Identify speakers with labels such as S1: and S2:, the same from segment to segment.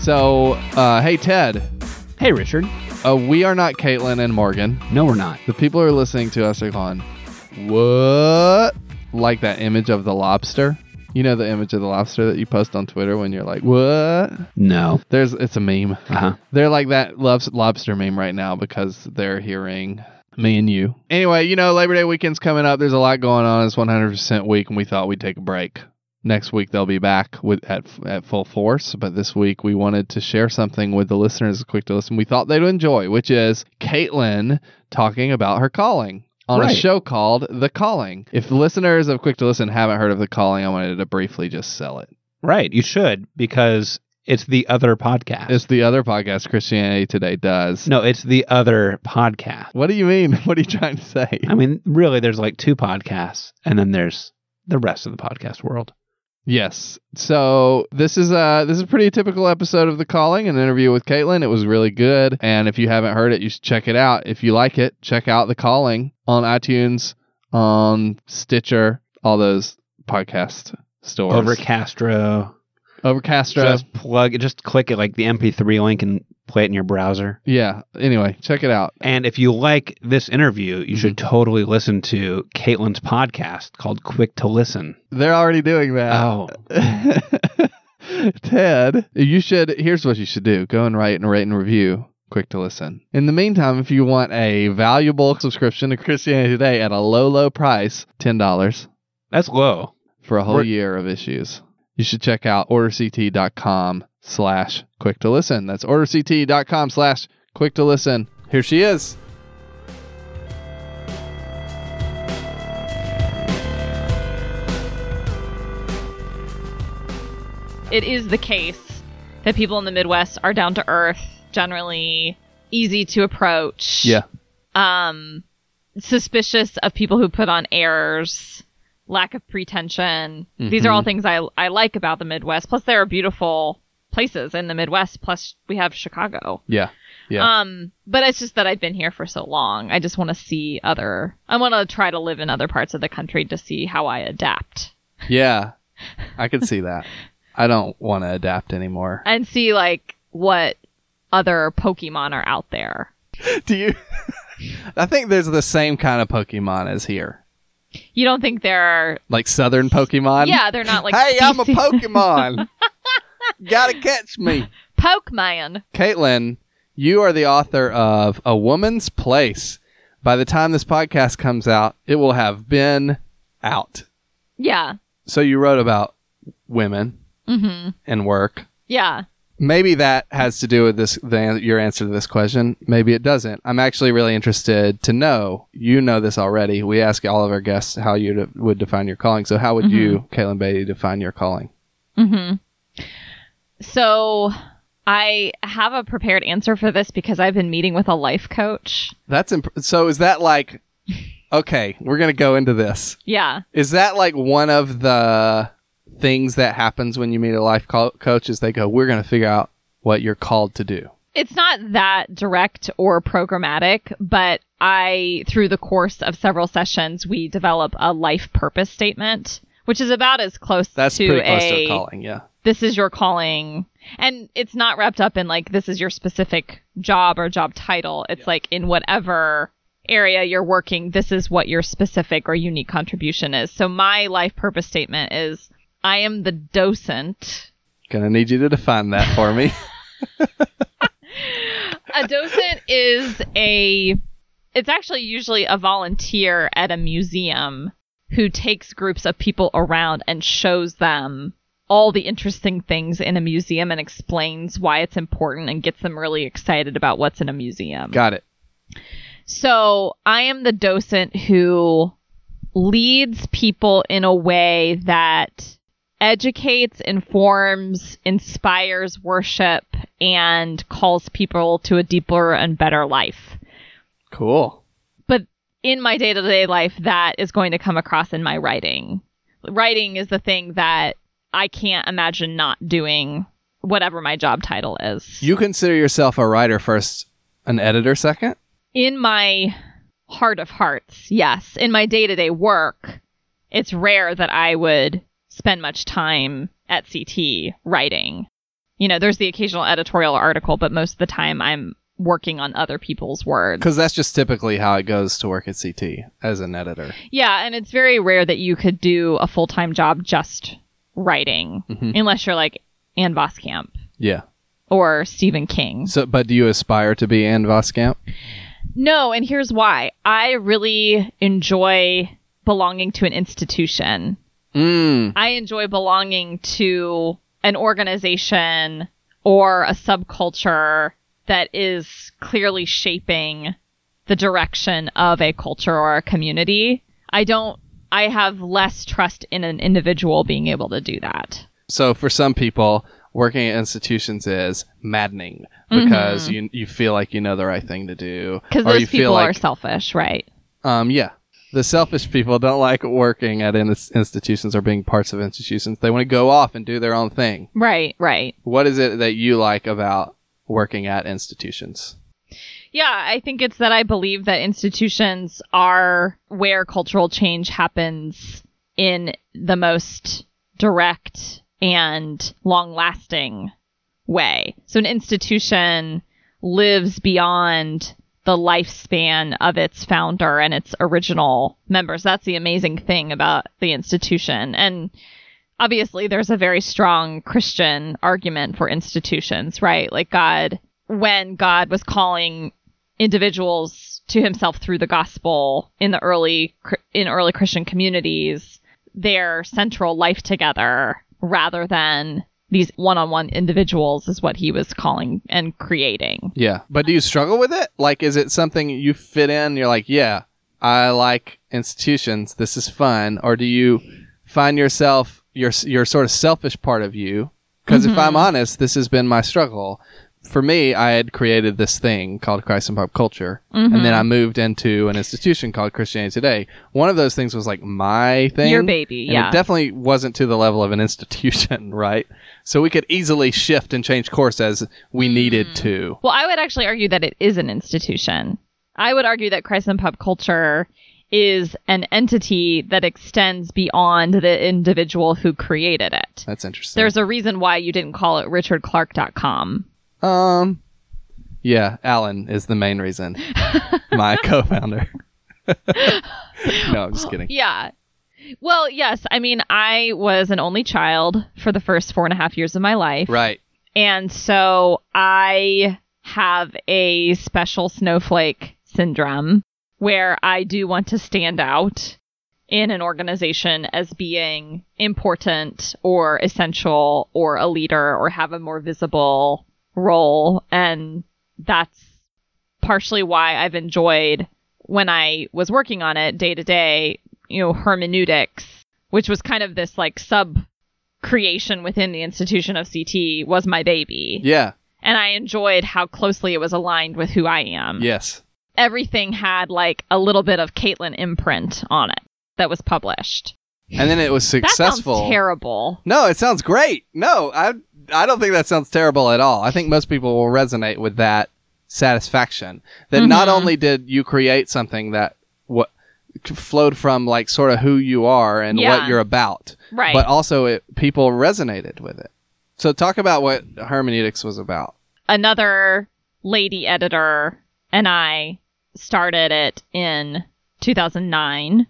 S1: So, uh, hey, Ted,
S2: Hey, Richard.
S1: uh, we are not Katelyn and Morgan.
S2: No, we're not.
S1: The people who are listening to us are going, what? Like that image of the lobster. You know the image of the lobster that you post on Twitter when you're like, what?
S2: No.
S1: There's, it's a meme.
S2: Uh huh.
S1: They're like that loves lobster meme right now because they're hearing me and you. Anyway, you know, Labor Day weekend's coming up. There's a lot going on. It's 100% week, and we thought we'd take a break. Next week they'll be back with at at full force, but this week we wanted to share something with the listeners of quick to listen. We thought they'd enjoy, which is Katelyn talking about her calling on a show called The Calling. If listeners of Quick to Listen haven't heard of The Calling, I wanted to briefly just sell it.
S2: Right. You should because it's the other podcast.
S1: It's the other podcast Christianity Today does.
S2: no, it's the other podcast.
S1: What do you mean? What are you trying to say?
S2: I mean, really, there's like two podcasts, and then there's the rest of the podcast world.
S1: Yes. So this is uh this is a pretty typical episode of The Calling, an interview with Katelyn. It was really good, and if you haven't heard it, you should check it out. If you like it, check out The Calling on iTunes, on Stitcher, all those podcast stores.
S2: Over Castro.
S1: Overcastro.
S2: Just plug it. Just click it like the MP3 link and play it in your browser.
S1: yeah. Anyway, check it out.
S2: And if you like this interview, you should mm-hmm. totally listen to Katelyn's podcast called Quick to Listen.
S1: They're already doing that.
S2: Oh,
S1: Ted, you should. Here's what you should do: go and write and rate and review. Quick to listen. In the meantime, if you want a valuable subscription to Christianity Today at a low, low price, ten dollars
S2: that's low.
S1: for a whole
S2: We're-
S1: year of issues, you should check out orderct.com slash quick to listen. That's orderct.com slash quick to listen. Here she is.
S3: it is the case that people in the Midwest are down to earth, generally easy to approach.
S1: Yeah.
S3: Um, suspicious of people who put on airs, lack of pretension. These are all things I I like about the Midwest. Plus, there are beautiful places in the Midwest. Plus, we have Chicago.
S1: Yeah. Yeah.
S3: Um, but it's just that I've been here for so long. I just want to see other. I want to try to live in other parts of the country to see how I adapt
S1: yeah. I could see that. I don't want to adapt anymore.
S3: and see like what other Pokemon are out there.
S1: Do you? I think there's the same kind of Pokemon as here,
S3: You don't think there are
S1: like Southern Pokemon.
S3: yeah, they're not like
S1: hey, I'm a Pokemon. Gotta catch me,
S3: Pokemon.
S1: Katelyn. You are the author of A Woman's Place. By the time this podcast comes out, it will have been out.
S3: Yeah.
S1: So you wrote about women
S3: Mhm.
S1: and work.
S3: Yeah.
S1: Maybe that has to do with this the, your answer to this question. Maybe it doesn't. I'm actually really interested to know. You know this already. We ask all of our guests how you de- would define your calling. So how would you, Katelyn Beaty, define your calling?
S3: Mhm. So I have a prepared answer for this because I've been meeting with a life coach.
S1: That's imp- so. Is that like? Okay, we're gonna go into this.
S3: Yeah.
S1: Is that like one of the things that happens when you meet a life co- coach? Is they go, "We're gonna figure out what you're called to do."
S3: It's not that direct or programmatic, but I, through the course of several sessions, we develop a life purpose statement, which is about as close
S1: That's
S3: to
S1: pretty close
S3: a,
S1: to a calling. Yeah.
S3: this is your calling. And it's not wrapped up in like, this is your specific job or job title. It's like in whatever area you're working, this is what your specific or unique contribution is. So my life purpose statement is I am the docent
S1: Gonna need you to define that for me.
S3: a docent is a it's actually usually a volunteer at a museum who takes groups of people around and shows them all the interesting things in a museum and explains why it's important and gets them really excited about what's in a museum.
S1: Got it.
S3: So I am the docent who leads people in a way that educates, informs, inspires worship, and calls people to a deeper and better life.
S1: Cool.
S3: But in my day to day life, that is going to come across in my writing. Writing is the thing that I can't imagine not doing, whatever my job title is.
S1: You consider yourself a writer first, an editor second?
S3: in my heart of hearts, yes. In my day to day work, it's rare that I would spend much time at CT writing. You know, there's the occasional editorial article, but most of the time I'm working on other people's words.
S1: Because that's just typically how it goes to work at CT as an editor.
S3: Yeah, and it's very rare that you could do a full time job just writing,
S1: Mhm.
S3: unless you're like Ann Voskamp
S1: Yeah.
S3: or Stephen King.
S1: So, but do you aspire to be Ann Voskamp?
S3: No, and here's why. I really enjoy belonging to an institution.
S1: Mm.
S3: I enjoy belonging to an organization or a subculture that is clearly shaping the direction of a culture or a community. I don't, I have less trust in an individual being able to do that.
S1: So for some people, working at institutions is maddening because you you feel like you know the right thing to do,
S3: Because those
S1: you
S3: people
S1: feel
S3: are selfish, right?
S1: um yeah. The selfish people don't like working at in- institutions or being parts of institutions. They want to go off and do their own thing.
S3: Right, right.
S1: What is it that you like about working at institutions?
S3: Yeah, I think it's that I believe that institutions are where cultural change happens in the most direct and long lasting way. So an institution lives beyond the lifespan of its founder and its original members. That's the amazing thing about the institution. And obviously there's a very strong Christian argument for institutions, right? Like God, when God was calling individuals to himself through the gospel in the early in early Christian communities, their central life together rather than these one-on-one individuals is what he was calling and creating.
S1: Yeah. But do you struggle with it? Like, is it something you fit in? You're like, yeah, I like institutions. This is fun. Or do you find yourself, your, your sort of selfish part of you? Because if I'm mm-hmm. honest, this has been my struggle. For me, I had created this thing called Christ and Pop Culture, and then I moved into an institution called Christianity Today. One of those things was like my thing.
S3: Your baby,
S1: and
S3: yeah.
S1: It definitely wasn't to the level of an institution, right? So we could easily shift and change course as we needed
S3: Mm.
S1: to.
S3: Well, I would actually argue that it is an institution. I would argue that Christ and Pop Culture is an entity that extends beyond the individual who created it.
S1: That's interesting.
S3: There's a reason why you didn't call it richardclark.com.
S1: um, yeah, Alan is the main reason. My co-founder. no, I'm just kidding.
S3: Yeah. Well, yes. I mean, I was an only child for the first four and a half years of my life.
S1: Right.
S3: And so I have a special snowflake syndrome where I do want to stand out in an organization as being important or essential or a leader or have a more visible role. And that's partially why I've enjoyed when I was working on it day to day, you know, hermeneutics, which was kind of this like sub creation within the institution of CT was my baby.
S1: Yeah.
S3: And I enjoyed how closely it was aligned with who I am.
S1: Yes.
S3: Everything had like a little bit of Katelyn imprint on it that was published.
S1: And then it was successful.
S3: Terrible.
S1: no, it sounds great. No, I I don't think that sounds terrible at all. I think most people will resonate with that satisfaction. That not
S3: Mhm.
S1: only did you create something that what flowed from like sort of who you are and
S3: Yeah.
S1: what you're about,
S3: Right.
S1: but also it people resonated with it. So talk about what hermeneutics was about.
S3: Another lady editor and I started it in 2009.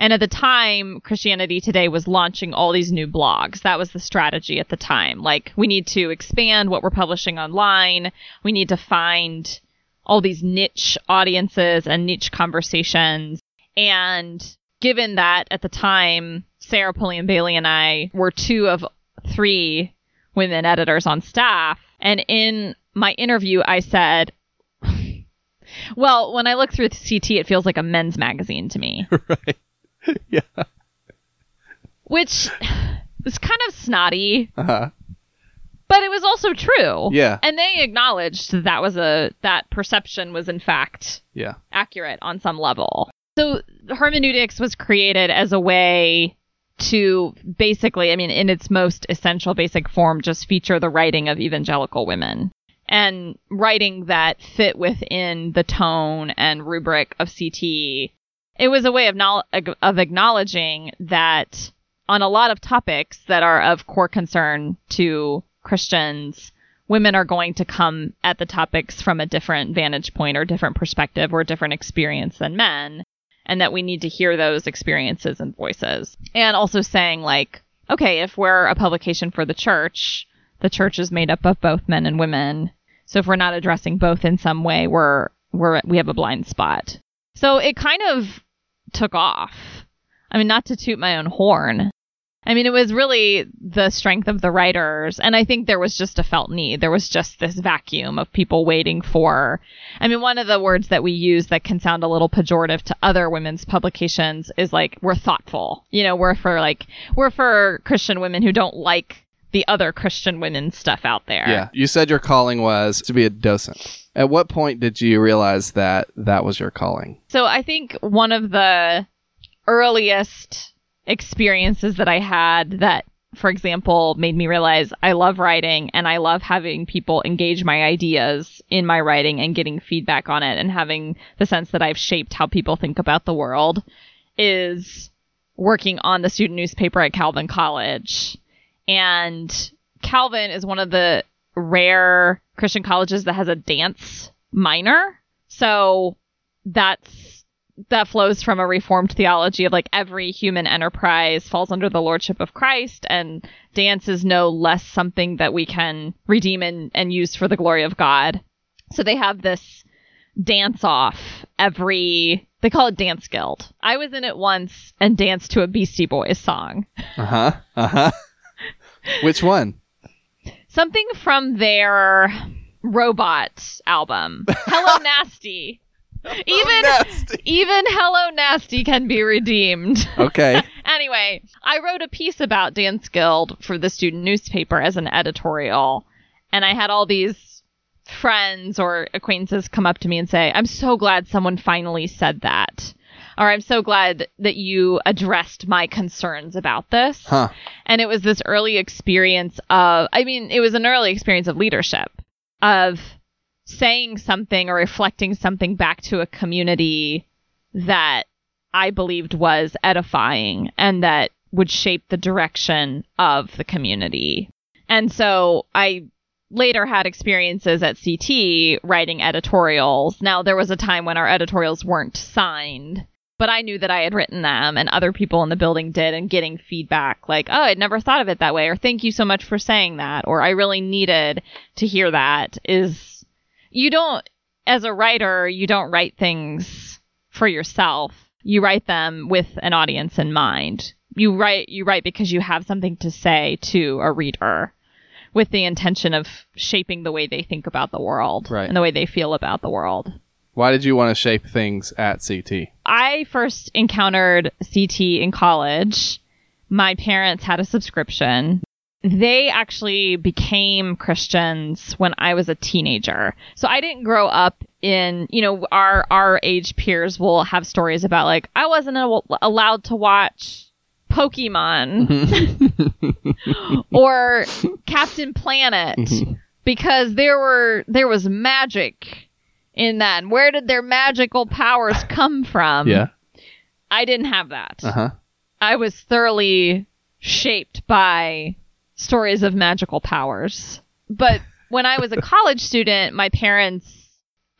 S3: And at the time, Christianity Today was launching all these new blogs. That was the strategy at the time. Like, we need to expand what we're publishing online. We need to find all these niche audiences and niche conversations. And given that at the time, Sarah Pulliam Bailey and I were two of three women editors on staff. And in my interview, I said, well, when I look through CT, it feels like a men's magazine to me.
S1: right. yeah.
S3: which was kind of snotty,
S1: Uh-huh.
S3: but it was also true.
S1: Yeah.
S3: And they acknowledged that, that was a that perception was in fact
S1: Yeah.
S3: accurate on some level. So hermeneutics was created as a way to basically, I mean, in its most essential basic form, just feature the writing of evangelical women and writing that fit within the tone and rubric of CT. It was a way of knowl- of acknowledging that on a lot of topics that are of core concern to Christians, women are going to come at the topics from a different vantage point or different perspective or different experience than men and that we need to hear those experiences and voices. And also saying like, okay, if we're a publication for the church, the church is made up of both men and women. So if we're not addressing both in some way, we're we're we have a blind spot. So it kind of took off. I mean, not to toot my own horn. I mean, it was really the strength of the writers. And I think there was just a felt need. There was just this vacuum of people waiting for. I mean, one of the words that we use that can sound a little pejorative to other women's publications is like, we're thoughtful. You know, we're for like, we're for Christian women who don't like the other Christian women stuff out there.
S1: Yeah. You said your calling was to be a docent. At what point did you realize that that was your calling?
S3: So I think one of the earliest experiences that I had that, for example, made me realize I love writing and I love having people engage my ideas in my writing and getting feedback on it and having the sense that I've shaped how people think about the world is working on the student newspaper at Calvin College. And Calvin is one of the rare Christian colleges that has a dance minor. So that's that flows from a reformed theology of like every human enterprise falls under the lordship of Christ and dance is no less something that we can redeem and, and use for the glory of God. So they have this dance off every they call it dance guild. I was in it once and danced to a Beastie Boys song.
S1: Uh huh. Uh huh. Which one?
S3: Something from their robot album. Hello Nasty. Even
S1: Nasty.
S3: even Hello Nasty can be redeemed.
S1: Okay.
S3: anyway, I wrote a piece about Dance Guild for the student newspaper as an editorial, and I had all these friends or acquaintances come up to me and say, "I'm so glad someone finally said that." Or I'm so glad that you addressed my concerns about this.
S1: Huh.
S3: And it was this early experience of, I mean, it was an early experience of leadership, of saying something or reflecting something back to a community that I believed was edifying and that would shape the direction of the community. And so I later had experiences at CT writing editorials. Now, there was a time when our editorials weren't signed, but I knew that I had written them and other people in the building did and getting feedback like, oh, I'd never thought of it that way, or thank you so much for saying that, or I really needed to hear that is you don't, as a writer, you don't write things for yourself. You write them with an audience in mind. You write, you write because you have something to say to a reader with the intention of shaping the way they think about the world
S1: Right.
S3: and the way they feel about the world.
S1: Why did you want to shape things at CT?
S3: I first encountered CT in college. My parents had a subscription. They actually became Christians when I was a teenager. So I didn't grow up in, you know, our our age peers will have stories about like I wasn't al- allowed to watch Pokemon or Captain Planet because there were there was magic in that. Where did their magical powers come from?
S1: yeah.
S3: I didn't have that.
S1: Uh huh.
S3: I was thoroughly shaped by stories of magical powers. But when I was a college student, my parents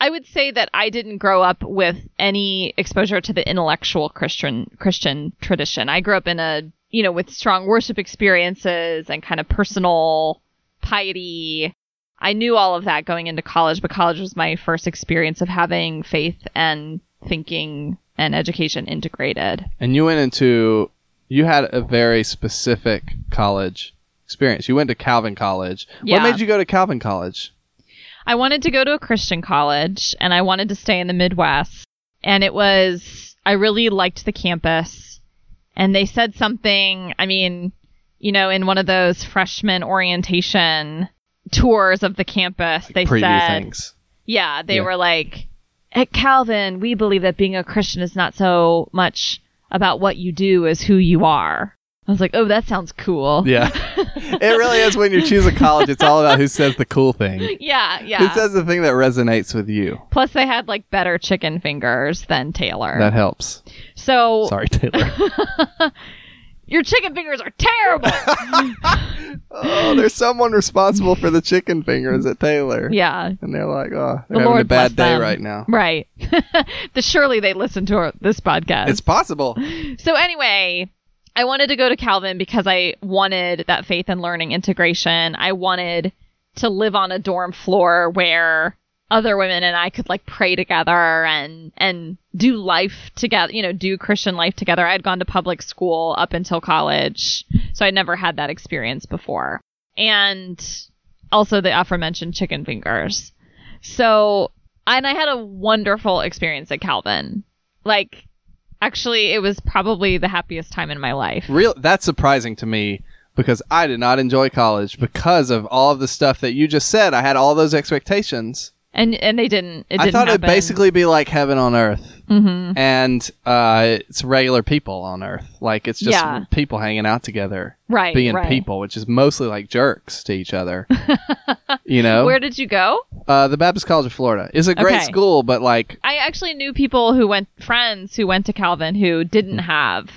S3: I would say that I didn't grow up with any exposure to the intellectual Christian Christian tradition. I grew up in a, you know, with strong worship experiences and kind of personal piety. I knew all of that going into college, but college was my first experience of having faith and thinking and education integrated.
S1: And you went into, you had a very specific college experience. You went to Calvin College.
S3: Yeah.
S1: What made you go to Calvin College?
S3: I wanted to go to a Christian college and I wanted to stay in the Midwest. And it was, I really liked the campus. And they said something, I mean, you know, in one of those freshman orientation tours of the campus, they said,
S1: things.
S3: yeah, they
S1: Yeah.
S3: were like, at Calvin, we believe that being a Christian is not so much about what you do as who you are. I was like, oh, that sounds cool.
S1: Yeah. it really is when you choose a college, it's all about who says the cool thing.
S3: Yeah, yeah.
S1: Who says the thing that resonates with you?
S3: Plus, they had like better chicken fingers than Taylor.
S1: That helps.
S3: so
S1: Sorry, Taylor.
S3: Your chicken fingers are terrible.
S1: oh, there's someone responsible for the chicken fingers at Taylor.
S3: yeah.
S1: And they're like, oh,
S3: The
S1: they're having a bad day
S3: them.
S1: right now.
S3: Right. the surely they listen to our, this podcast.
S1: It's possible.
S3: So anyway, I wanted to go to Calvin because I wanted that faith and learning integration. I wanted to live on a dorm floor where other women and I could like pray together and and do life together, you know, do Christian life together. I had gone to public school up until college, so I'd never had that experience before. And also the aforementioned chicken fingers. So, and I had a wonderful experience at Calvin. Like actually it was probably the happiest time in my life.
S1: Real that's surprising to me because I did not enjoy college because of all of the stuff that you just said. I had all those expectations.
S3: And and they didn't it didn't
S1: I thought it'd basically be like heaven on earth.
S3: Mhm.
S1: And uh, it's regular people on earth. Like it's just
S3: Yeah.
S1: people hanging out together,
S3: right
S1: being
S3: right.
S1: people, which is mostly like jerks to each other. you know?
S3: Where did you go?
S1: uh, the Baptist College of Florida is a great
S3: Okay.
S1: school, but like
S3: I actually knew people who went friends who went to Calvin who didn't have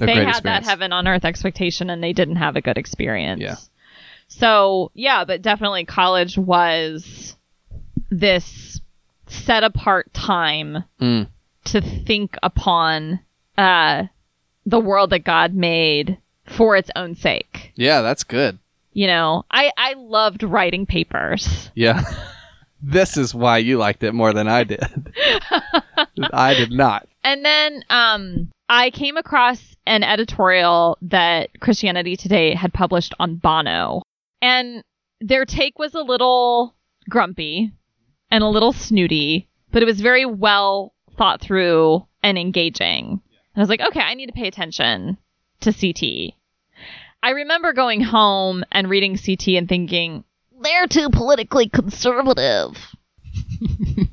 S1: a
S3: they had
S1: experience.
S3: that heaven on earth expectation and they didn't have a good experience.
S1: Yeah.
S3: So, yeah, but definitely college was this set apart time
S1: Mm.
S3: to think upon uh, the world that God made for its own sake.
S1: Yeah, that's good.
S3: You know, I, I loved writing papers.
S1: Yeah. this is why you liked it more than I did. I did not.
S3: And then um, I came across an editorial that Christianity Today had published on Bono. And their take was a little grumpy and a little snooty, but it was very well thought through and engaging. And I was like, okay, I need to pay attention to CT. I remember going home and reading CT and thinking, they're too politically conservative.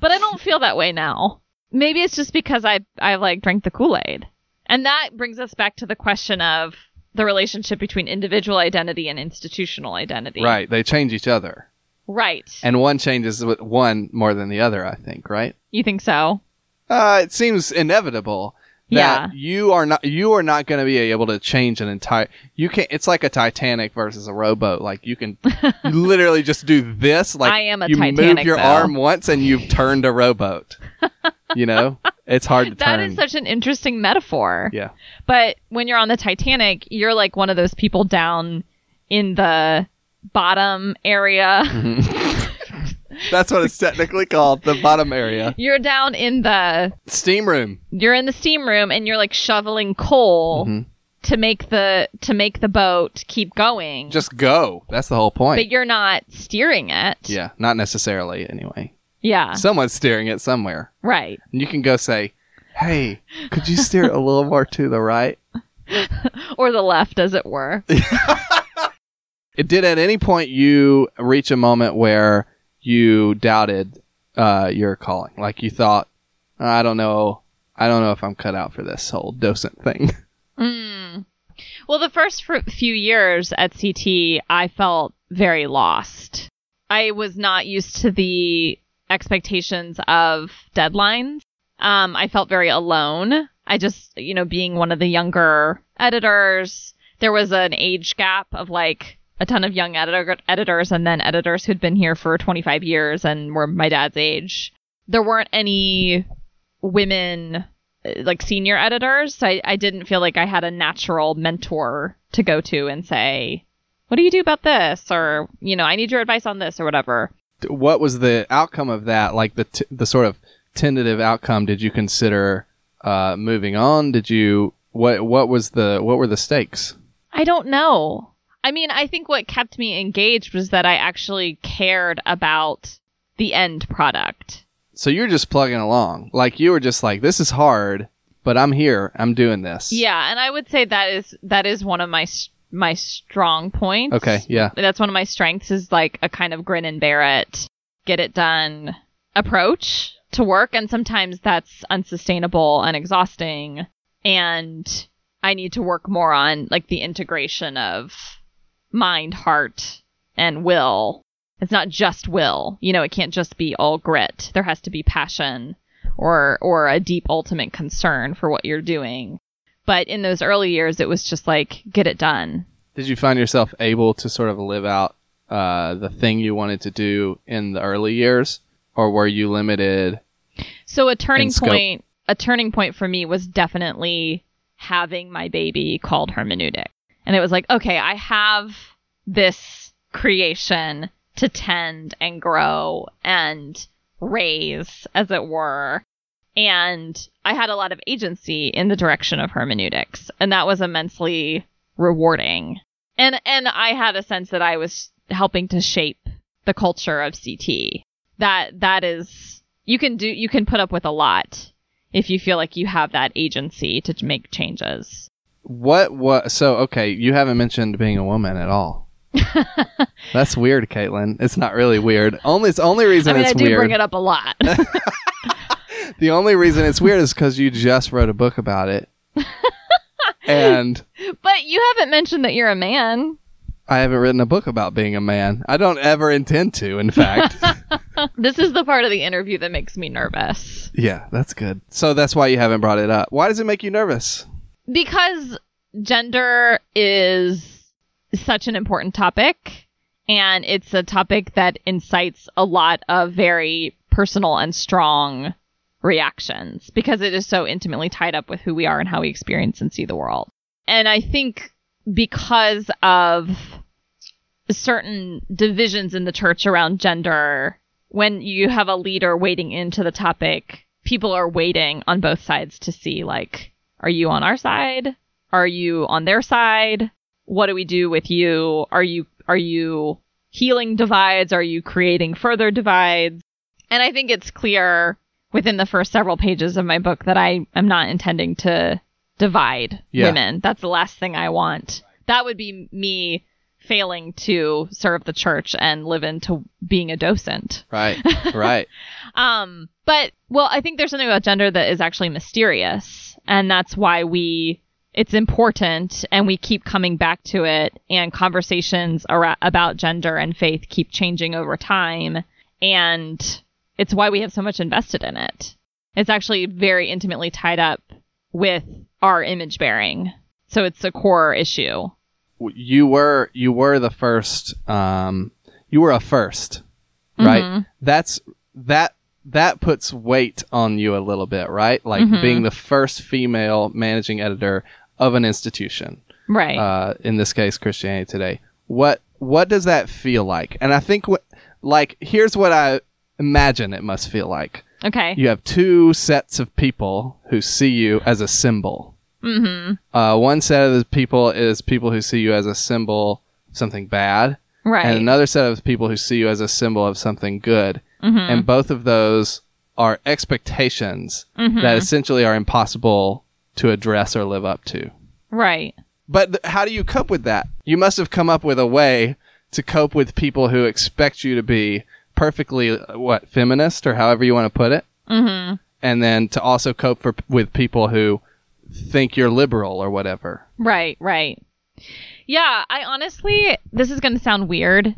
S3: but I don't feel that way now. Maybe it's just because I I like drank the Kool-Aid. And that brings us back to the question of the relationship between individual identity and institutional identity.
S1: Right. They change each other.
S3: Right.
S1: And one changes with one more than the other, I think, right?
S3: you think so?
S1: Uh, it seems inevitable
S3: Yeah.
S1: you are not you are not going to be able to change an entire you can't it's like a Titanic versus a rowboat like you can literally just do this like
S3: I am a
S1: you move your
S3: though.
S1: arm once and you've turned a rowboat you know it's hard to
S3: That
S1: turn
S3: is such an interesting metaphor.
S1: yeah
S3: But when you're on the Titanic, you're like one of those people down in the bottom area.
S1: that's what it's technically called the bottom area
S3: You're down in the
S1: steam room
S3: you're in the steam room and you're like shoveling coal
S1: Mhm.
S3: to make the to make the boat keep going.
S1: just go that's the whole point
S3: but you're not steering it.
S1: yeah not necessarily anyway
S3: Yeah.
S1: someone's steering it somewhere
S3: right.
S1: and you can go say hey could you steer it a little more to the right
S3: Or the left as it were.
S1: Did at any point you reach a moment where you doubted uh, your calling, like you thought, I don't know, I don't know if I'm cut out for this whole docent thing.
S3: Mm. Well, the first few years at CT, I felt very lost. I was not used to the expectations of deadlines. Um, I felt very alone. I just, you know, being one of the younger editors, there was an age gap of like a ton of young editor- editors and then editors who'd been here for 25 years and were my dad's age. There weren't any women uh, like senior editors. So I, I didn't feel like I had a natural mentor to go to and say, what do you do about this? Or, you know, I need your advice on this or whatever.
S1: what was the outcome of that? Like the t- the sort of tentative outcome? Did you consider uh, moving on? Did you what what was the what were the stakes?
S3: I don't know. I mean, I think what kept me engaged was that I actually cared about the end product.
S1: So you're just plugging along, like you were just like, this is hard, but I'm here, I'm doing this.
S3: Yeah, and I would say that is that is one of my my strong points.
S1: Okay. Yeah.
S3: that's one of my strengths is like a kind of grin and bear it, get it done approach to work. And sometimes that's unsustainable and exhausting. And I need to work more on like the integration of mind, heart, and will. It's not just will. You know, it can't just be all grit. There has to be passion or or a deep ultimate concern for what you're doing. But in those early years, it was just like, get it done.
S1: Did you find yourself able to sort of live out uh, the thing you wanted to do in the early years, or were you limited?
S3: So a turning point, a turning point for me was definitely having my baby called hermeneutic. And it was like, okay, I have this creation to tend and grow and raise, as it were. And I had a lot of agency in the direction of hermeneutics, and that was immensely rewarding. And and I had a sense that I was helping to shape the culture of CT. That that is you can do you can put up with a lot if you feel like you have that agency to make changes.
S1: What what? So okay, you haven't mentioned being a woman at all. That's weird, Katelyn. It's not really weird. Only it's the only
S3: I
S1: reason
S3: mean,
S1: it's
S3: I do
S1: weird.
S3: bring it up a lot.
S1: The only reason it's weird is because you just wrote a book about it, and
S3: but you haven't mentioned that you're a man.
S1: I haven't written a book about being a man. I don't ever intend to. In fact,
S3: This is the part of the interview that makes me nervous.
S1: yeah, that's good. So that's why you haven't brought it up. Why does it make you nervous?
S3: Because gender is such an important topic and it's a topic that incites a lot of very personal and strong reactions because it is so intimately tied up with who we are and how we experience and see the world. And I think because of certain divisions in the church around gender, when you have a leader wading into the topic, people are waiting on both sides to see like are you on our side? Are you on their side? What do we do with you? Are you are you healing divides? Are you creating further divides? And I think it's clear within the first several pages of my book that I am not intending to divide
S1: Yeah.
S3: women. That's the last thing I want. That would be me failing to serve the church and live into being a docent.
S1: Right, right.
S3: Um, but well, I think there's something about gender that is actually mysterious, and that's why we it's important, and we keep coming back to it, and conversations about gender and faith keep changing over time, and it's why we have so much invested in it. It's actually very intimately tied up with our image bearing, so it's a core issue.
S1: you were you were the first um you were a 1st right
S3: Mhm.
S1: that's that that puts weight on you a little bit right like
S3: Mhm.
S1: being the first female managing editor of an institution
S3: Right.
S1: uh in this case christianity today what what does that feel like and i think what like here's what i imagine it must feel like
S3: okay.
S1: you have two sets of people who see you as a symbol
S3: mm-hmm.
S1: uh, one set of the people is people who see you as a symbol of something bad,
S3: Right.
S1: and another set of people who see you as a symbol of something good.
S3: Mm-hmm.
S1: And both of those are expectations
S3: Mhm.
S1: that essentially are impossible to address or live up to.
S3: right.
S1: But th- how do you cope with that? You must have come up with a way to cope with people who expect you to be perfectly uh, what feminist or however you want to put it,
S3: Mm-hmm.
S1: and then to also cope for, with people who think you're liberal or whatever.
S3: Right, right. Yeah, I honestly, this is going to sound weird.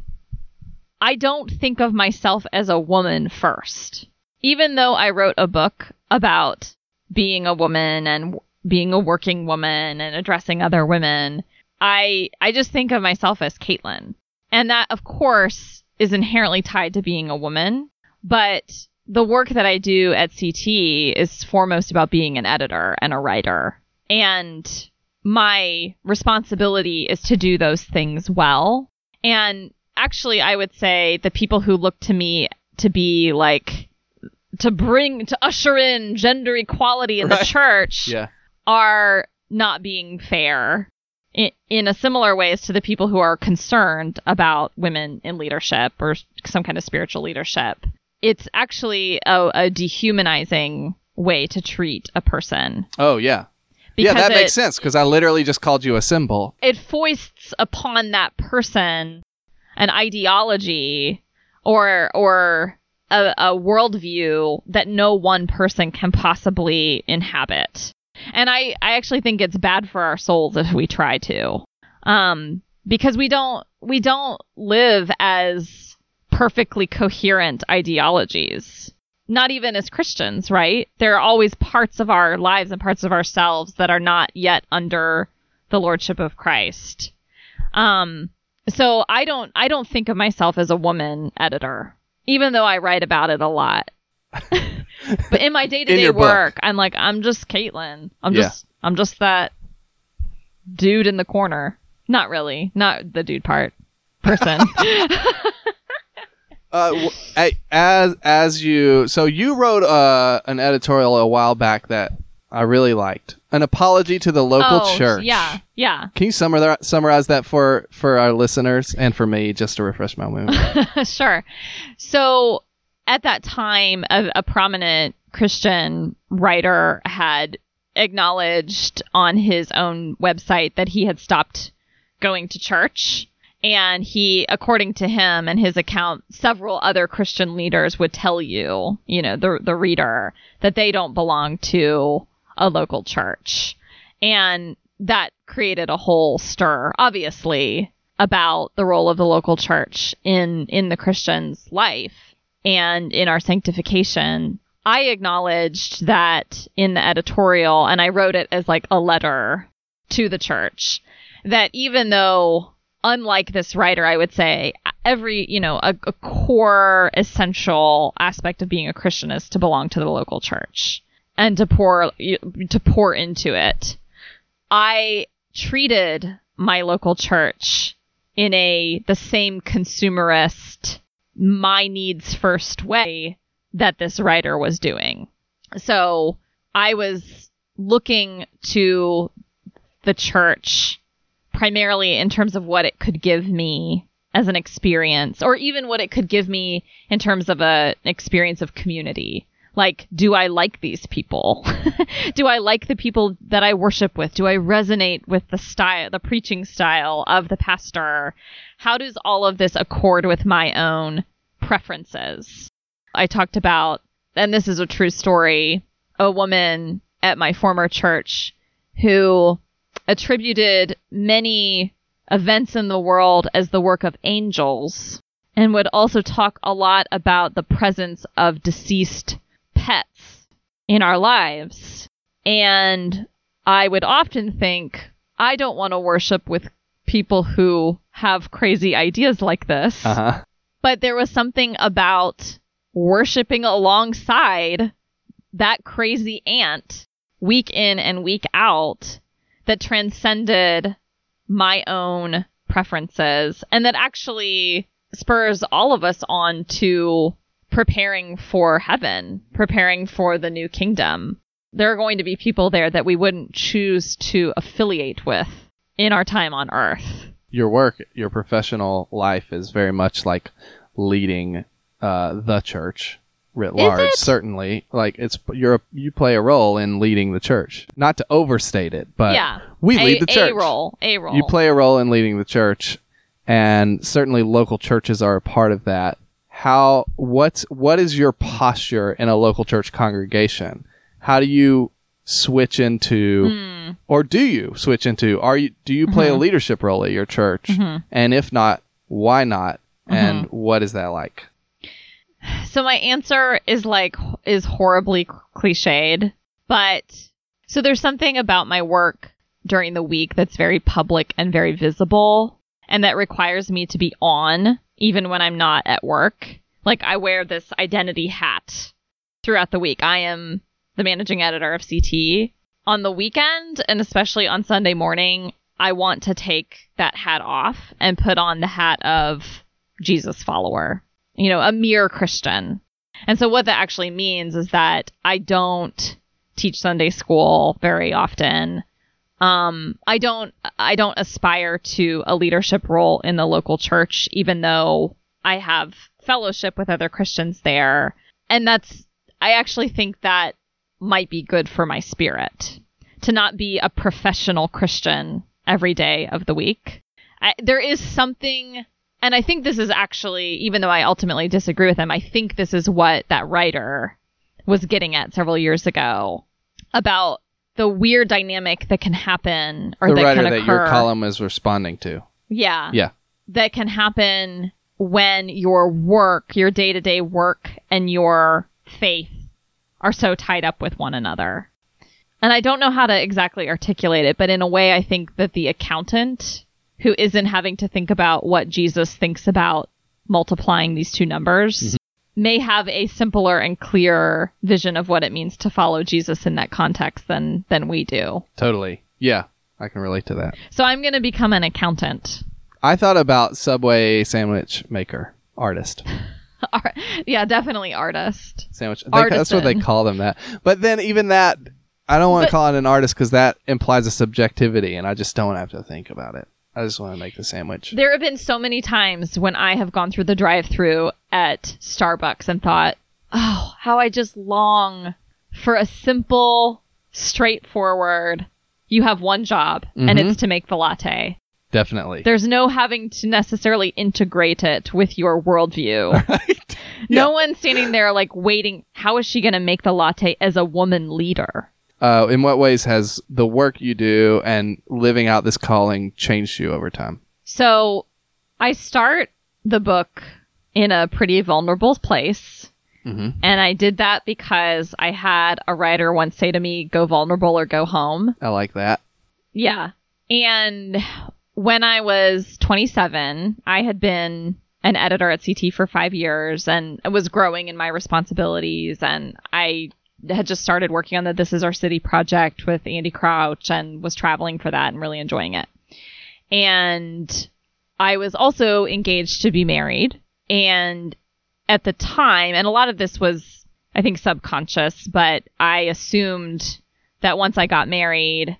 S3: I don't think of myself as a woman first. Even though I wrote a book about being a woman and being a working woman and addressing other women, I I just think of myself as Katelyn. And that of course is inherently tied to being a woman, but the work that I do at CT is foremost about being an editor and a writer. And my responsibility is to do those things well. And actually, I would say the people who look to me to be like, to bring, to usher in gender equality in
S1: Right.
S3: the church
S1: Yeah.
S3: are not being fair in, in a similar way as to the people who are concerned about women in leadership or some kind of spiritual leadership. It's actually a, a dehumanizing way to treat a person.
S1: Oh yeah.
S3: Because
S1: yeah, that
S3: it,
S1: makes sense because I literally just called you a symbol.
S3: it foists upon that person an ideology or or a, a worldview that no one person can possibly inhabit. And I, I actually think it's bad for our souls if we try to. Um, because we don't we don't live as perfectly coherent ideologies. not even as Christians, right? There are always parts of our lives and parts of ourselves that are not yet under the lordship of Christ. Um, so I don't I don't think of myself as a woman editor, even though I write about it a lot. but in my day to day
S1: your book.
S3: work, I'm like I'm just Katelyn. I'm
S1: Yeah.
S3: just I'm just that dude in the corner. Not really, not the dude part. Person.
S1: Uh, as as you so you wrote uh, an editorial a while back that I really liked. An apology to the local
S3: oh,
S1: church.
S3: Yeah, yeah.
S1: Can you summarize summarize that for for our listeners and for me just to refresh my memory?
S3: sure. So at that time, a, a prominent Christian writer had acknowledged on his own website that he had stopped going to church. And he, according to him and his account, several other Christian leaders would tell you, you know, the, the reader, that they don't belong to a local church. And that created a whole stir, obviously, about the role of the local church in in the Christian's life and in our sanctification. I acknowledged that in the editorial and I wrote it as like a letter to the church that even though unlike this writer I would say every, you know, a, a core essential aspect of being a Christian is to belong to the local church and to pour to pour into it. I treated my local church in a the same consumerist my needs first way that this writer was doing. So I was looking to the church primarily in terms of what it could give me as an experience or even what it could give me in terms of a, an experience of community. Like, do I like these people? do I like the people that I worship with? Do I resonate with the style, the preaching style of the pastor? How does all of this accord with my own preferences? I talked about, and this is a true story, a woman at my former church who attributed many events in the world as the work of angels and would also talk a lot about the presence of deceased pets in our lives. And I would often think, I don't want to worship with people who have crazy ideas like this.
S1: Uh huh.
S3: But there was something about worshiping alongside that crazy aunt week in and week out that transcended my own preferences and that actually spurs all of us on to preparing for heaven, preparing for the new kingdom. There are going to be people there that we wouldn't choose to affiliate with in our time on earth.
S1: Your work, your professional life is very much like leading uh, the church writ large. Certainly, like it's you're a, you play a role in leading the church. Not to overstate it, but
S3: yeah.
S1: we
S3: a,
S1: lead the church.
S3: A role. A role.
S1: You play a role in leading the church, and certainly local churches are a part of that. How what's what is your posture in a local church congregation? How do you switch into,
S3: Hmm.
S1: or do you switch into? Are you do you play a
S3: Mhm.
S1: leadership role at your church?
S3: Mhm.
S1: And if not, why not?
S3: Mm-hmm.
S1: And what is that like?
S3: So my answer is like is horribly cliched, but so there's something about my work during the week that's very public and very visible and that requires me to be on even when I'm not at work. Like I wear this identity hat throughout the week. I am the managing editor of CT. On the weekend and especially on Sunday morning, I want to take that hat off and put on the hat of Jesus follower you know, a mere Christian. And so what that actually means is that I don't teach Sunday school very often. Um, I don't I don't aspire to a leadership role in the local church, even though I have fellowship with other Christians there. And that's I actually think that might be good for my spirit to not be a professional Christian every day of the week. I, there is something and I think this is actually, even though I ultimately disagree with him, I think this is what that writer was getting at several years ago about the weird dynamic that can happen or
S1: the
S3: that
S1: writer
S3: can
S1: that
S3: occur.
S1: your column is responding to.
S3: Yeah.
S1: Yeah.
S3: That can happen when your work, your day to day work, and your faith are so tied up with one another. And I don't know how to exactly articulate it, but in a way, I think that the accountant who isn't having to think about what Jesus thinks about multiplying these two numbers mm-hmm. May have a simpler and clearer vision of what it means to follow Jesus in that context than than we do.
S1: Totally. Yeah, I can relate to that.
S3: So I'm going to become an accountant.
S1: I thought about Subway sandwich maker, artist.
S3: Ar- yeah, definitely artist.
S1: Sandwich. Think that's what they call them that. But then even that, I don't want to call it an artist because that implies a subjectivity, and I just don't have to think about it. I just want to make the sandwich.
S3: There have been so many times when I have gone through the drive-through at Starbucks and thought, "Oh, how I just long for a simple, straightforward. You have one job, and
S1: Mhm.
S3: it's to make the latte.
S1: Definitely.
S3: There's no having to necessarily integrate it with your worldview.
S1: right.
S3: No one's standing there like waiting. How is she going to make the latte as a woman leader?
S1: Uh, in what ways has the work you do and living out this calling changed you over time?
S3: So I start the book in a pretty vulnerable place.
S1: Mm-hmm.
S3: And I did that because I had a writer once say to me, go vulnerable or go home.
S1: I like that.
S3: Yeah. And when I was 27, I had been an editor at CT for five years and was growing in my responsibilities. And I had just started working on the This Is Our City project with Andy Crouch and was traveling for that and really enjoying it. And I was also engaged to be married. And at the time, and a lot of this was, I think, subconscious, but I assumed that once I got married,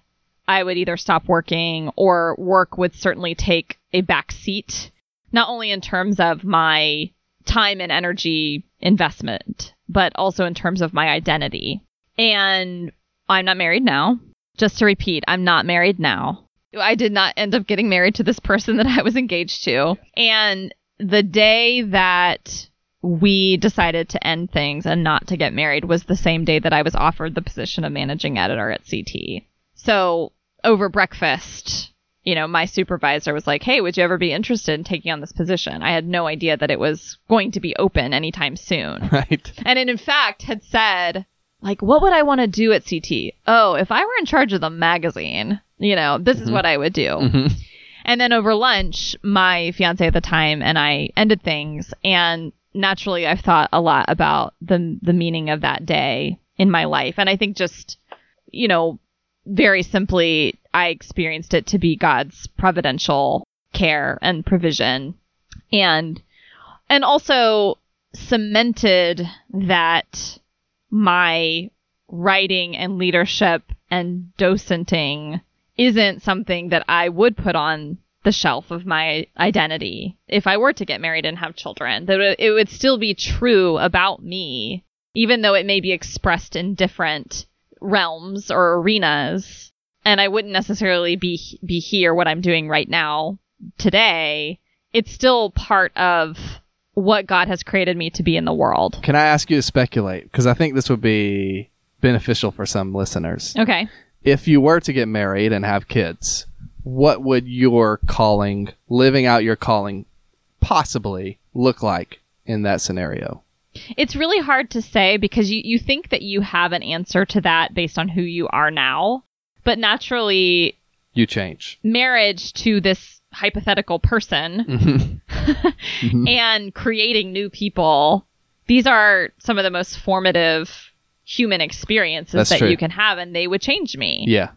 S3: I would either stop working or work would certainly take a back seat, not only in terms of my time and energy investment, but also in terms of my identity. And I'm not married now. Just to repeat, I'm not married now. I did not end up getting married to this person that I was engaged to. And the day that we decided to end things and not to get married was the same day that I was offered the position of managing editor at CT. So over breakfast, you know, my supervisor was like, Hey, would you ever be interested in taking on this position? I had no idea that it was going to be open anytime soon.
S1: Right.
S3: and it in fact had said, like, what would I want to do at CT? Oh, if I were in charge of the magazine, you know, this is what I would do.
S1: Mhm.
S3: And then over lunch, my fiance at the time and I ended things. And naturally, I've thought a lot about the the meaning of that day in my life. And I think just, you know, very simply, I experienced it to be God's providential care and provision, and and also cemented that my writing and leadership and docenting isn't something that I would put on the shelf of my identity if I were to get married and have children. That it- would still be true about me, even though it may be expressed in different realms or arenas. And I wouldn't necessarily be be here what I'm doing right now today. It's still part of what God has created me to be in the world.
S1: Can I ask you to speculate? Because I think this would be beneficial for some listeners.
S3: Okay.
S1: If you were to get married and have kids, what would your calling, living out your calling, possibly look like in that scenario?
S3: It's really hard to say because you, you think that you have an answer to that based on who you are now. But naturally,
S1: You change.
S3: marriage to this hypothetical person
S1: Mhm. Mhm.
S3: and creating new people, these are some of the most formative human experiences
S1: That's
S3: that
S1: true.
S3: you can have, and they would change me.
S1: Yeah.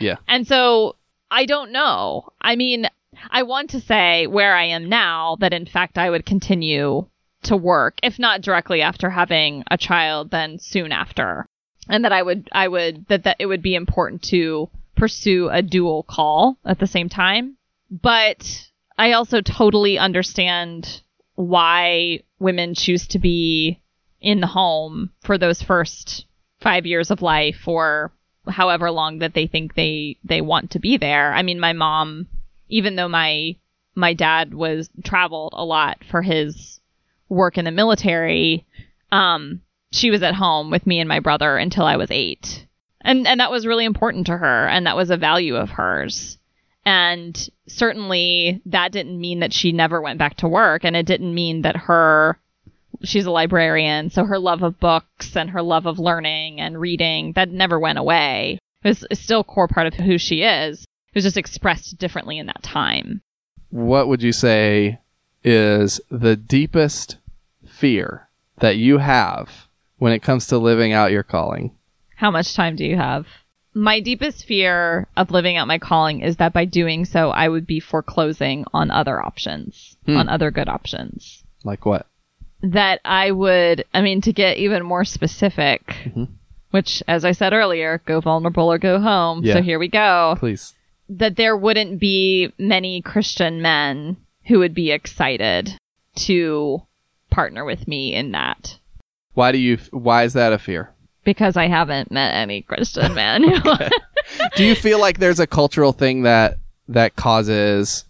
S1: Yeah.
S3: And so I don't know. I mean, I want to say where I am now that in fact I would continue to work, if not directly after having a child, then soon after. And that I would, I would, that, that it would be important to pursue a dual call at the same time. But I also totally understand why women choose to be in the home for those first five years of life or however long that they think they they want to be there. I mean, my mom, even though my my dad was traveled a lot for his work in the military, um, she was at home with me and my brother until I was eight, and and that was really important to her, and that was a value of hers. And certainly that didn't mean that she never went back to work, and it didn't mean that her she's a librarian, so her love of books and her love of learning and reading that never went away. It was still a core part of who she is. It was just expressed differently in that time.
S1: What would you say is the deepest fear that you have when it comes to living out your calling?
S3: How much time do you have? My deepest fear of living out my calling is that by doing so, I would be foreclosing on other options,
S1: Hmm.
S3: on other good options.
S1: Like what?
S3: That I would, I mean, to get even more specific,
S1: Mhm.
S3: which, as I said earlier, go vulnerable or go home.
S1: Yeah.
S3: So here we go.
S1: Please.
S3: That there wouldn't be many Christian men who would be excited to partner with me in that.
S1: Why do you? Why is that a fear?
S3: Because I haven't met any Christian men
S1: Do you feel like there's a cultural thing that that causes?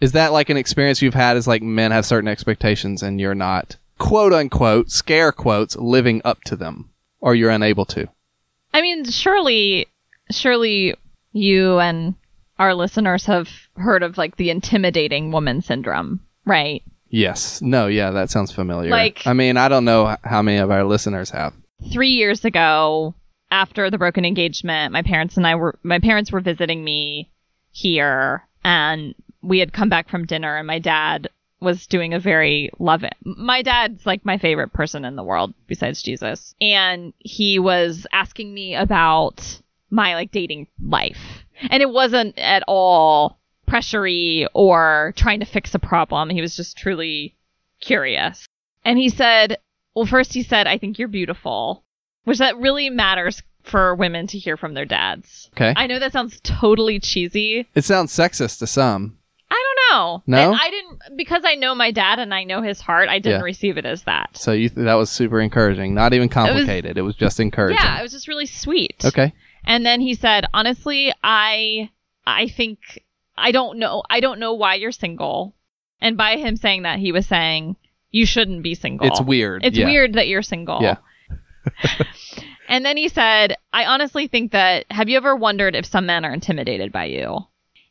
S1: Is that like an experience you've had? Is like men have certain expectations and you're not quote unquote scare quotes living up to them, or you're unable to.
S3: I mean, surely, surely you and our listeners have heard of like the intimidating woman syndrome, right?
S1: Yes. No. Yeah. That sounds familiar.
S3: Like-
S1: I mean, I don't know how many of our listeners have.
S3: Three years ago, after the broken engagement, my parents and I were, my parents were visiting me here and we had come back from dinner and my dad was doing a very loving, my dad's like my favorite person in the world besides Jesus. And he was asking me about my like dating life. And it wasn't at all pressury or trying to fix a problem. He was just truly curious. And he said, well, first he said, I think you're beautiful, which that really matters for women to hear from their dads.
S1: Okay.
S3: I know that sounds totally cheesy.
S1: it sounds sexist to some.
S3: I don't know.
S1: No?
S3: And I didn't, because I know my dad and I know his heart, I didn't
S1: Yeah.
S3: receive it as that.
S1: So you th- that was super encouraging. Not even complicated. It was, just encouraging.
S3: Yeah, it was just really sweet.
S1: Okay.
S3: And then he said, honestly, I I think I don't know I don't know why you're single. And by him saying that, he was saying you shouldn't be single.
S1: It's weird.
S3: It's
S1: Yeah.
S3: weird that you're single.
S1: Yeah.
S3: and then he said, I honestly think that have you ever wondered if some men are intimidated by you?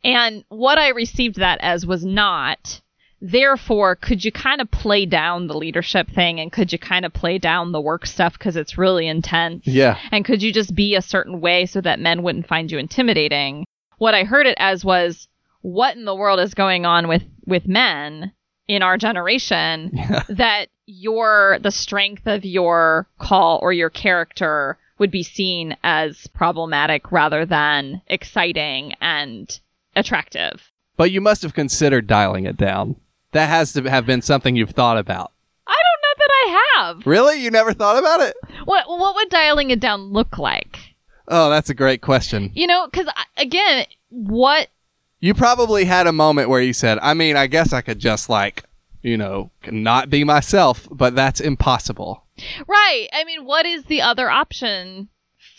S3: And what I received that as was not. Therefore, could you kind of play down the leadership thing and could you kind of play down the work stuff because it's really intense?
S1: Yeah.
S3: And could you just be a certain way so that men wouldn't find you intimidating? What I heard it as was, what in the world is going on with with men in our generation
S1: Yeah.
S3: that your the strength of your call or your character would be seen as problematic rather than exciting and attractive.
S1: But you must have considered dialing it down. That has to have been something you've thought about.
S3: I don't know that I have.
S1: Really? You never thought about it?
S3: What what would dialing it down look like?
S1: Oh, that's a great question.
S3: You know, because uh, again, what
S1: You probably had a moment where you said, I mean, I guess I could just like, you know, not be myself, but that's impossible.
S3: Right. I mean, what is the other option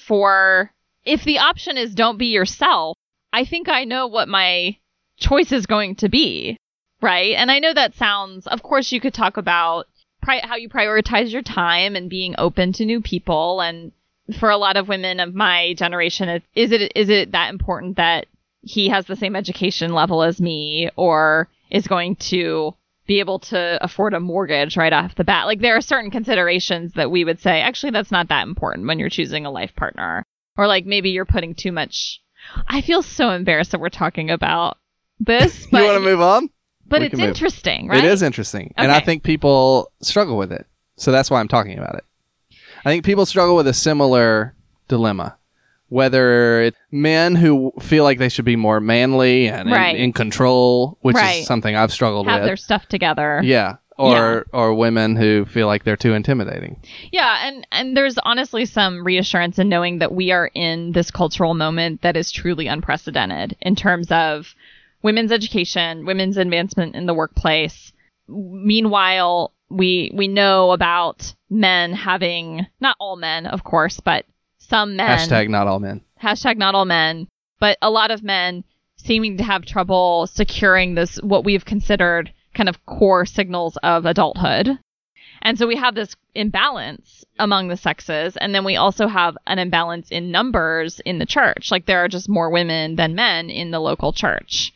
S3: for if the option is don't be yourself? I think I know what my choice is going to be. Right. And I know that sounds, of course, you could talk about pri- how you prioritize your time and being open to new people. And for a lot of women of my generation, is it is it that important that he has the same education level as me or is going to be able to afford a mortgage right off the bat. Like there are certain considerations that we would say, actually, that's not that important when you're choosing a life partner. Or like maybe you're putting too much. I feel so embarrassed that we're talking about this, but
S1: you want to move on?
S3: but
S1: we
S3: it's interesting, right?
S1: It is interesting. And I think people struggle with it. So that's why I'm talking about it. I think people struggle with a similar dilemma. Whether it's men who feel like they should be more manly and in-
S3: Right.
S1: in, control, which
S3: Right.
S1: is something I've struggled
S3: Have
S1: with.
S3: Have their stuff together.
S1: yeah. Or or women who feel like they're too intimidating.
S3: Yeah, and and there's honestly some reassurance in knowing that we are in this cultural moment that is truly unprecedented in terms of women's education, women's advancement in the workplace. Meanwhile, we we know about men having not all men, of course, but some men
S1: Hashtag not all men.
S3: hashtag not all men, but a lot of men seeming to have trouble securing this what we've considered kind of core signals of adulthood. And so we have this imbalance among the sexes, and then we also have an imbalance in numbers in the church. Like there are just more women than men in the local church.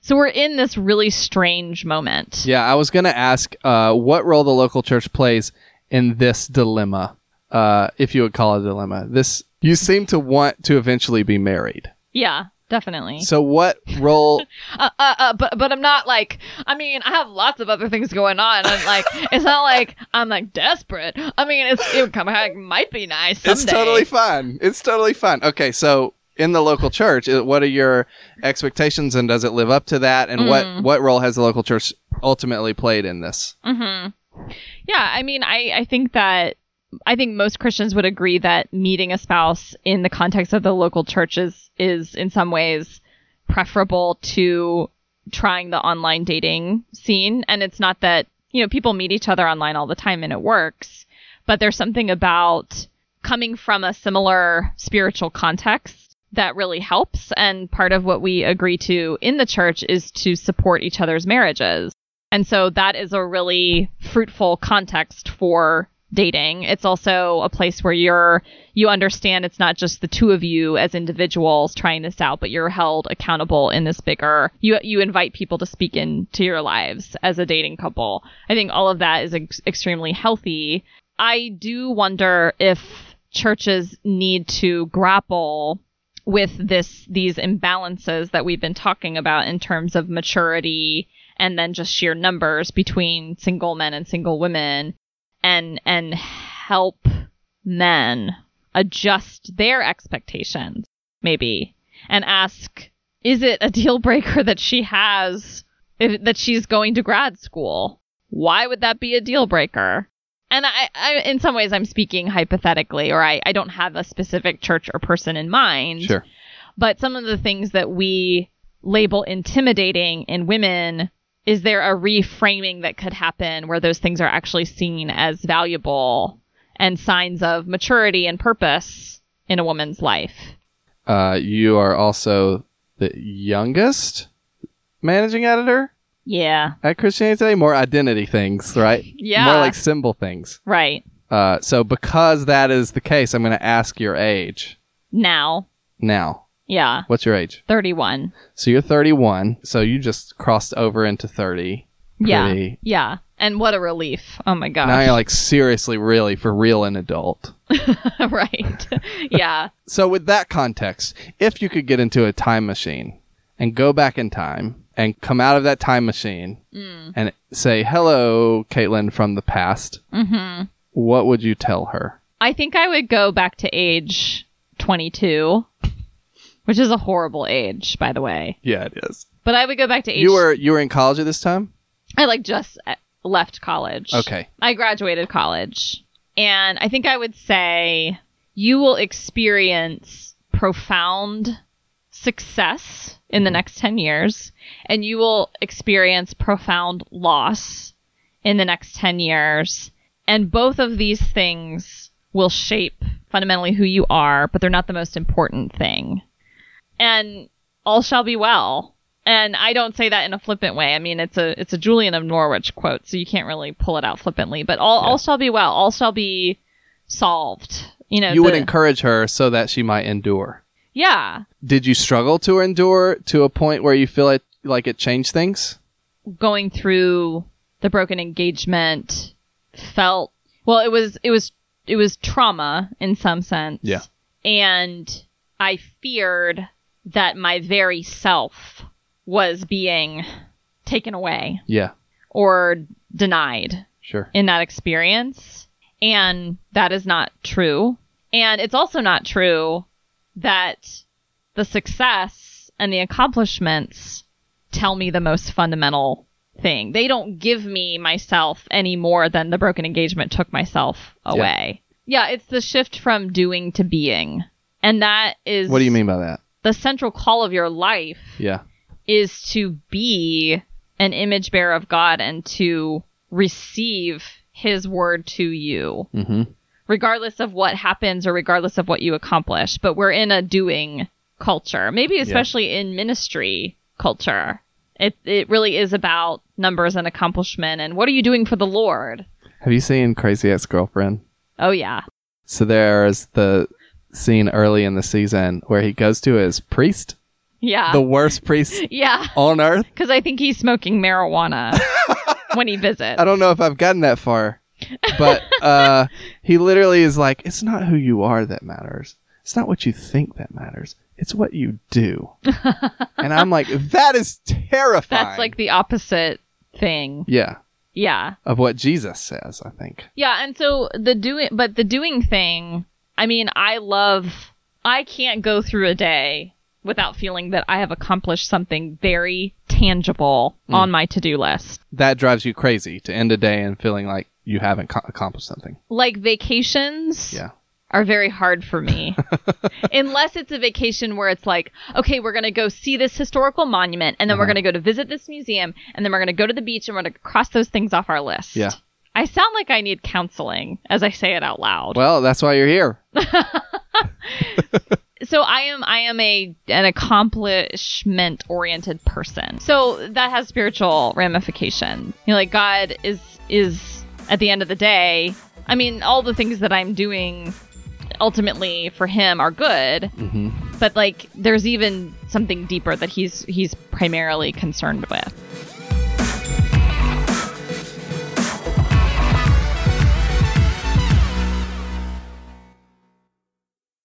S3: So we're in this really strange moment.
S1: Yeah, I was going to ask uh, what role the local church plays in this dilemma, uh, if you would call it a dilemma. This you seem to want to eventually be married.
S3: Yeah, definitely.
S1: So what role?
S3: uh, uh, uh, but but I'm not like I mean I have lots of other things going on and like it's not like I'm like desperate. I mean it's it kind of might be nice. Someday.
S1: it's totally fine. It's totally fine. Okay, so in the local church, uh, what are your expectations, and does it live up to that? And what
S3: Mm.
S1: what role has the local church ultimately played in this?
S3: hmm Yeah, I mean, I, I think that I think most Christians would agree that meeting a spouse in the context of the local church is, is in some ways preferable to trying the online dating scene. And it's not that, you know, people meet each other online all the time and it works, but there's something about coming from a similar spiritual context that really helps. And part of what we agree to in the church is to support each other's marriages. And so that is a really fruitful context for dating. It's also a place where you're you understand it's not just the two of you as individuals trying this out, but you're held accountable in this bigger. You you invite people to speak into your lives as a dating couple. I think all of that is ex- extremely healthy. I do wonder if churches need to grapple with this these imbalances that we've been talking about in terms of maturity and then just sheer numbers between single men and single women and and help men adjust their expectations maybe and ask is it a deal breaker that she has if, that she's going to grad school? Why would that be a deal breaker? And I, I in some ways i'm speaking hypothetically or I, I don't have a specific church or person in mind.
S1: Sure.
S3: but some of the things that we label intimidating in women is there a reframing that could happen where those things are actually seen as valuable and signs of maturity and purpose in a woman's life
S1: Uh, you are also the youngest managing editor
S3: yeah
S1: at Christianity Today. More identity things, right?
S3: Yeah.
S1: More like symbol things.
S3: right
S1: Uh, so because that is the case, I'm going to ask your age
S3: now
S1: now.
S3: Yeah
S1: What's your age?
S3: 31
S1: So you're 31. So you just crossed over into 30.
S3: yeah
S1: Pretty-
S3: yeah and what a relief oh my
S1: God.
S3: Now
S1: you're like seriously, really, for real, an adult.
S3: right yeah
S1: So with that context, if you could get into a time machine and go back in time and come out of that time machine
S3: Mm.
S1: and say, "Hello, Katelyn from the past,"
S3: hmm
S1: what would you tell her?
S3: I think I would go back to age 22, which is a horrible age, by the way.
S1: Yeah, it is.
S3: But I would go back to age.
S1: You were you were in college at this time.
S3: I like just uh, left college.
S1: Okay.
S3: I graduated college. And I think I would say you will experience profound success in the next 10 years, and you will experience profound loss in the next 10 years. And both of these things will shape fundamentally who you are, but they're not the most important thing. And all shall be well. And I don't say that in a flippant way. I mean, it's a it's a Julian of Norwich quote, so you can't really pull it out flippantly. But all all shall be well. All shall be solved. You know,
S1: You would encourage her so that she might endure.
S3: yeah.
S1: Did you struggle to endure to a point where you feel it like it changed things?
S3: going through the broken engagement felt well it was it was it was trauma in some sense
S1: Yeah.
S3: and i feared that my very self was being taken away
S1: Yeah,
S3: or denied
S1: sure.
S3: in that experience and that is not true and it's also not true that the success and the accomplishments tell me the most fundamental thing. They don't give me myself any more than the broken engagement took myself away. Yeah, it's the shift from doing to being. And that is
S1: What do you mean by that?
S3: The central call of your life
S1: Yeah.
S3: is to be an image bearer of God and to receive his word to you,
S1: Mm-hmm.
S3: regardless of what happens or regardless of what you accomplish. But we're in a doing culture, maybe especially in ministry culture. It it really is about numbers and accomplishment and what are you doing for the Lord?
S1: Have you seen Crazy Ex Girlfriend?
S3: Oh yeah.
S1: So there's the scene early in the season where he goes to his priest
S3: Yeah.
S1: the worst priest
S3: yeah.
S1: on earth.
S3: Because I think he's smoking marijuana when he visits.
S1: I don't know if I've gotten that far, but uh, he literally is like, "It's not who you are that matters. It's not what you think that matters. It's what you do." and I'm like, "That is terrifying."
S3: That's like the opposite thing.
S1: yeah,
S3: Yeah.
S1: of what Jesus says. I think.
S3: Yeah, and so the doing, but the doing thing, I mean, I love, I can't go through a day without feeling that I have accomplished something very tangible
S1: Mm.
S3: on my to do list.
S1: That drives you crazy to end a day and feeling like you haven't co- accomplished something.
S3: Like vacations
S1: Yeah.
S3: are very hard for me. Unless it's a vacation where it's like, okay, we're going to go see this historical monument and then we're
S1: Uh-huh.
S3: going to go to visit this museum and then we're going to go to the beach and we're going to cross those things off our list.
S1: Yeah.
S3: I sound like I need counseling as I say it out loud.
S1: Well, that's why you're here.
S3: so I am I am a an accomplishment oriented person. So that has spiritual ramifications. You know, like God is is at the end of the day. I mean, all the things that I'm doing ultimately for him are good,
S1: hmm
S3: but like there's even something deeper that he's he's primarily concerned with.